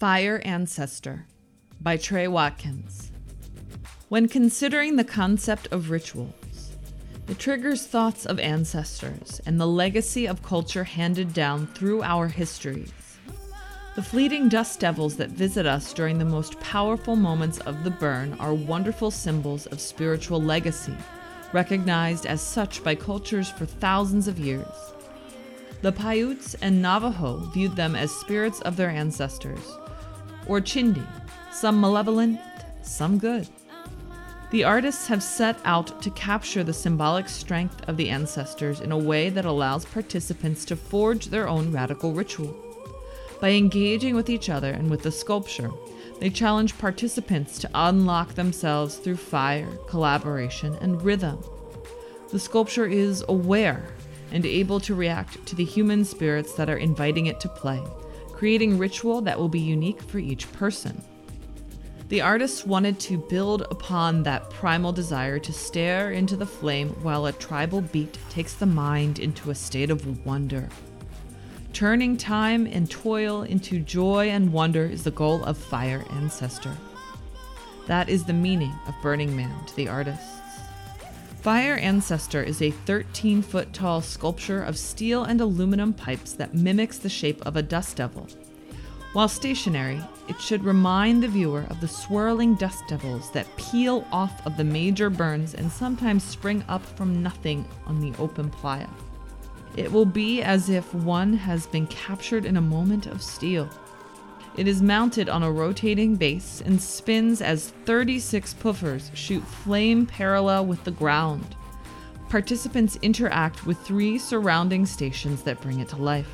Fire Ancestor by Trey Watkins. When considering the concept of rituals, it triggers thoughts of ancestors and the legacy of culture handed down through our histories. The fleeting dust devils that visit us during the most powerful moments of the burn are wonderful symbols of spiritual legacy, recognized as such by cultures for thousands of years. The Paiutes and Navajo viewed them as spirits of their ancestors, or Chindi, some malevolent, some good. The artists have set out to capture the symbolic strength of the ancestors in a way that allows participants to forge their own radical ritual. By engaging with each other and with the sculpture, they challenge participants to unlock themselves through fire, collaboration, and rhythm. The sculpture is aware and able to react to the human spirits that are inviting it to play, creating ritual that will be unique for each person. The artists wanted to build upon that primal desire to stare into the flame while a tribal beat takes the mind into a state of wonder. Turning time and toil into joy and wonder is the goal of Fire Ancestor. That is the meaning of Burning Man to the artists. Fire Ancestor is a 13 foot tall sculpture of steel and aluminum pipes that mimics the shape of a dust devil. While stationary, it should remind the viewer of the swirling dust devils that peel off of the major burns and sometimes spring up from nothing on the open playa. It will be as if one has been captured in a moment of steel. It is mounted on a rotating base and spins as 36 puffers shoot flame parallel with the ground. Participants interact with three surrounding stations that bring it to life.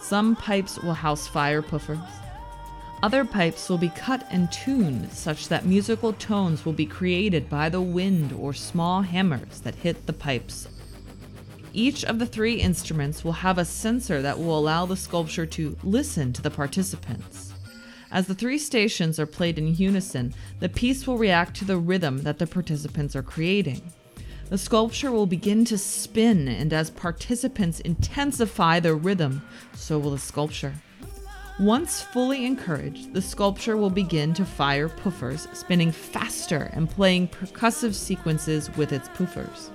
Some pipes will house fire puffers. Other pipes will be cut and tuned such that musical tones will be created by the wind or small hammers that hit the pipes each of the three instruments will have a sensor that will allow the sculpture to listen to the participants. As the three stations are played in unison, the piece will react to the rhythm that the participants are creating. The sculpture will begin to spin, and as participants intensify the rhythm, so will the sculpture. Once fully encouraged, the sculpture will begin to fire puffers, spinning faster and playing percussive sequences with its puffers.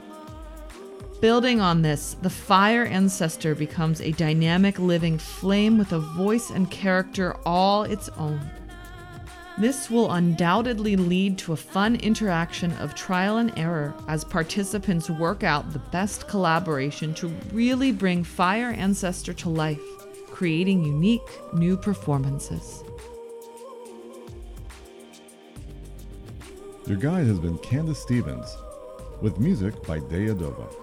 Building on this, the fire ancestor becomes a dynamic living flame with a voice and character all its own. This will undoubtedly lead to a fun interaction of trial and error as participants work out the best collaboration to really bring Fire Ancestor to life, creating unique new performances. Your guide has been Candace Stevens, with music by Deadova.